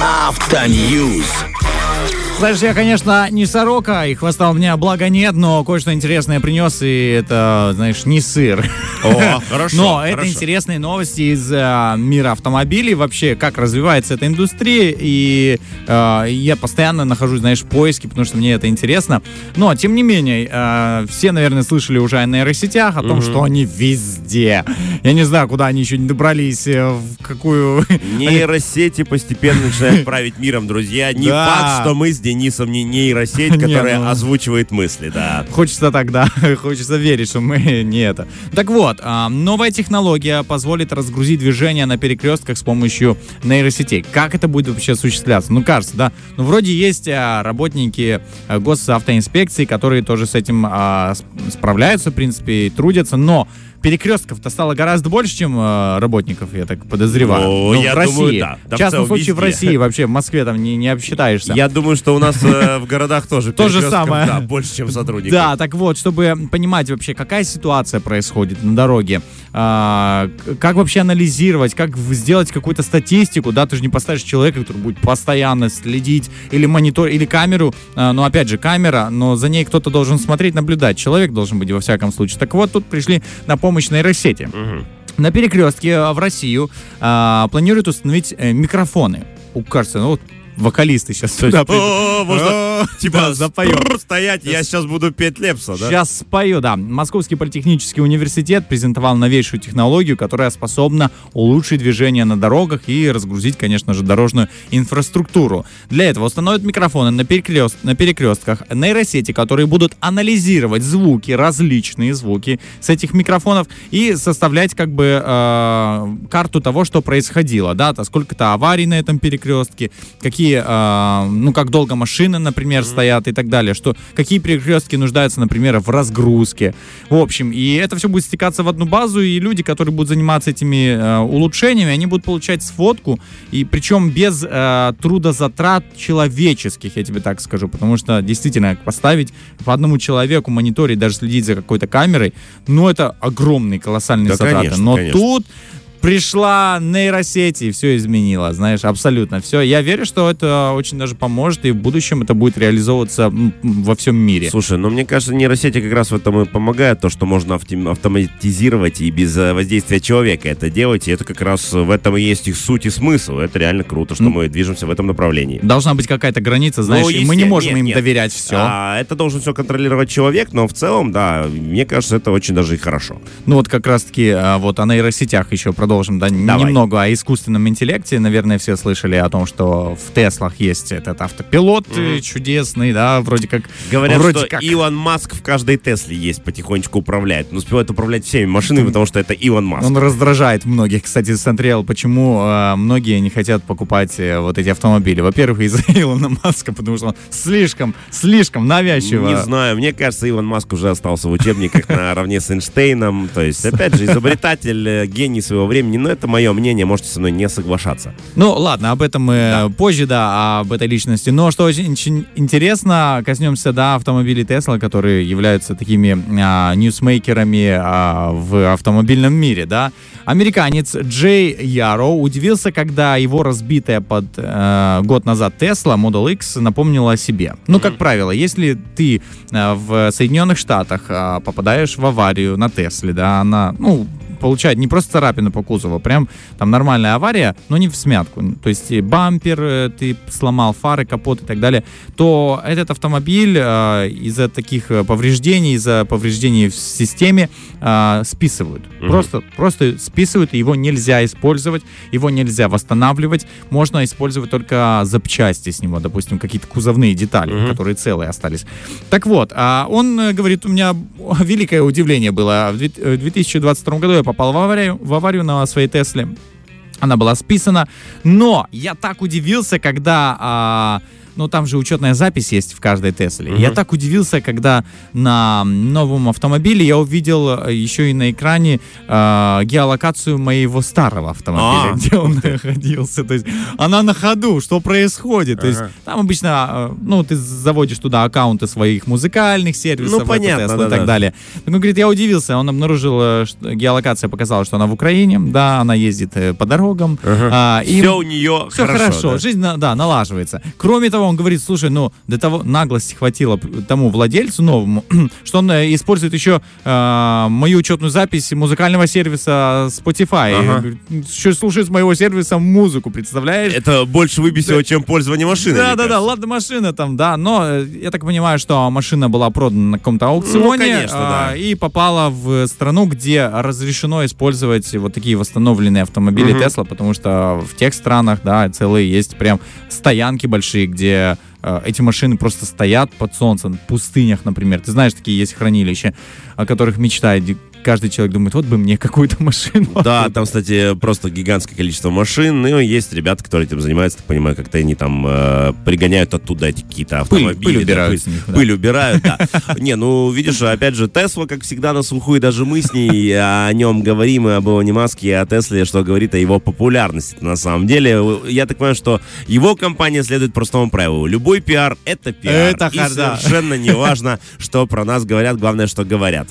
Автоньюз. Знаешь, я, конечно, не сорока, и хвоста у меня благо нет, но кое-что интересное принес, и это, знаешь, не сыр. О, хорошо. Но это хорошо. интересные новости из э, мира автомобилей, вообще, как развивается эта индустрия, и э, я постоянно нахожусь, знаешь, в поиске, потому что мне это интересно. Но, тем не менее, э, все, наверное, слышали уже о нейросетях, о том, что они везде. Я не знаю, куда они еще не добрались, э, в какую... Нейросети постепенно начинают править миром, друзья. Не Да. факт, что мы с Денисом не нейросеть, Не, которая ну. озвучивает мысли, да. Хочется тогда, хочется верить, что мы не это. Так вот, а, новая технология позволит разгрузить движение на перекрестках с помощью нейросетей. Как это будет вообще осуществляться? Ну, кажется, да. Ну, вроде есть а, работники а, госавтоинспекции, которые тоже с этим справляются, в принципе, и трудятся, но перекрестков-то стало гораздо больше, чем а, работников, я так подозреваю. Ну, я в России. думаю, да. Да, в в частном случае в везде. России, вообще в Москве там не, не обсчитаешься. Я думаю, что у нас э, в городах тоже То же самое. Да, больше, чем сотрудников. Да, так вот, чтобы понимать вообще, какая ситуация происходит на дороге, а, как вообще анализировать, как в- сделать какую-то статистику, да, ты же не поставишь человека, который будет постоянно следить, или монитор, или камеру, а, ну, опять же, камера, но за ней кто-то должен смотреть, наблюдать, человек должен быть во всяком случае. Так вот, тут пришли на помощь нейросети. Мгм. На перекрестке в Россию а, планируют установить э, микрофоны. У, кажется, ну вот вокалисты сейчас сюда О, типа, запоем. стоять, я сейчас буду петь Лепса, да? Сейчас спою, да. Московский политехнический университет презентовал новейшую технологию, которая способна улучшить движение на дорогах и разгрузить, конечно же, дорожную инфраструктуру. Для этого установят микрофоны на, перекрест- на перекрестках, нейросети, которые будут анализировать звуки, различные звуки с этих микрофонов и составлять как бы э, карту того, что происходило, да, то сколько-то аварий на этом перекрестке, какие, э, ну, как долго машины, например, стоят и так далее, что какие перекрестки нуждаются, например, в разгрузке. В общем, и это все будет стекаться в одну базу, и люди, которые будут заниматься этими э, улучшениями, они будут получать сводку, и причем без э, трудозатрат человеческих, я тебе так скажу, потому что действительно поставить по одному человеку мониторить, даже следить за какой-то камерой, ну, это огромные, колоссальные Да, затраты. конечно, Но конечно. тут пришла нейросеть и все изменило, знаешь, абсолютно все. Я верю, что это очень даже поможет, и в будущем это будет реализовываться во всем мире. Слушай, ну мне кажется, нейросети как раз в этом и помогают, то, что можно автоматизировать и без э, воздействия человека это делать, и это как раз в этом и есть их суть и смысл. Это реально круто, что М. мы движемся в этом направлении. Должна быть какая-то граница, знаешь, Ну, и мы не можем нет, им нет. доверять все. А, это должен все контролировать человек, но в целом, да, мне кажется, это очень даже и хорошо. Ну вот как раз-таки а, вот о нейросетях еще продолжим, да, н- Давай. немного о искусственном интеллекте. Наверное, все слышали о том, что в Теслах есть этот автопилот э, чудесный, да, вроде как... Говорят, вроде что как. Илон Маск в каждой Тесле есть, потихонечку управляет. Он успевает управлять всеми машинами, потому что это Илон Маск. Он раздражает многих. Кстати, смотрел, почему э, многие не хотят покупать э, вот эти автомобили. Во-первых, из-за Илона Маска, потому что он слишком, слишком навязчиво. Не знаю, мне кажется, Илон Маск уже остался в учебниках наравне с Эйнштейном. То есть, опять же, изобретатель, э, гений своего времени. Но это мое мнение, можете со мной не соглашаться. Ну, ладно, об этом мы позже, да, об этой личности. Но что очень, очень интересно, коснемся, да, автомобилей Tesla, которые являются такими а, ньюсмейкерами а, в автомобильном мире, да. Американец Джей Яро удивился, когда его разбитая под э, год назад Tesla Model X напомнила о себе. Ну, как правило, если ты э, в Соединенных Штатах э, попадаешь в аварию на Тесле, да, она, ну, получает не просто царапины по кузову, прям там нормальная авария, но не в смятку. То есть и бампер э, ты сломал, фары, капот и так далее, то этот автомобиль э, из-за таких э, повреждений, из-за повреждений в системе э, списывают. Мгм. Просто, просто списывают, и его нельзя использовать, его нельзя восстанавливать. Можно использовать только запчасти с него, допустим, какие-то кузовные детали, Мгм. которые целые остались. Так вот, а он э, говорит, у меня великое удивление было. В две- э, в 2022 году я попал в аварию, в аварию на своей Тесле. Она была списана. Но я так удивился, когда а, ну там же учетная запись есть в каждой Тесле. Мгм. Я так удивился, когда на новом автомобиле я увидел э, еще и на экране э, геолокацию моего старого автомобиля, А, где он находился. То есть она на ходу, что происходит? То есть Ага. там обычно, э, ну, ты заводишь туда аккаунты своих музыкальных сервисов, Ну, понятно, Tesla и да-да. так далее. Так он говорит, я удивился, он обнаружил, э, что геолокация показала, что она в Украине, да, она ездит по дорогам. а, и Все у нее все хорошо, хорошо. да. жизнь, да, налаживается. Кроме того, он говорит, слушай, ну, до того наглости хватило тому владельцу новому, что он э, использует еще э, мою учетную запись музыкального сервиса Spotify. Ага. Еще слушает с моего сервиса музыку, представляешь? Это больше выбесило, чем пользование машиной. Да, мне да, да, кажется. ладно, машина там, да, но э, я так понимаю, что машина была продана на каком-то аукционе Ну, конечно, а, да. и попала в страну, где разрешено использовать вот такие восстановленные автомобили Мгм. Tesla, потому что в тех странах, да, целые есть прям стоянки большие, где э, эти машины просто стоят под солнцем, в пустынях, например. Ты знаешь, такие есть хранилища, о которых мечтает каждый человек думает, вот бы мне какую-то машину. Да, там, кстати, просто гигантское количество машин. Ну, и есть ребята, которые этим занимаются, так понимаю, как-то они там э, пригоняют оттуда эти какие-то Пыль- автомобили. пыль да, убирают пыль, с них, да. пыль убирают, да. Не, ну, видишь, опять же, Тесла, как всегда, на слуху, и даже мы с ней о нем говорим, и об Илоне Маске, и о Тесле, что говорит о его популярности. На самом деле, я так понимаю, что его компания следует простому правилу. Любой пиар — это пиар. Это и совершенно не важно, что про нас говорят, главное, что говорят.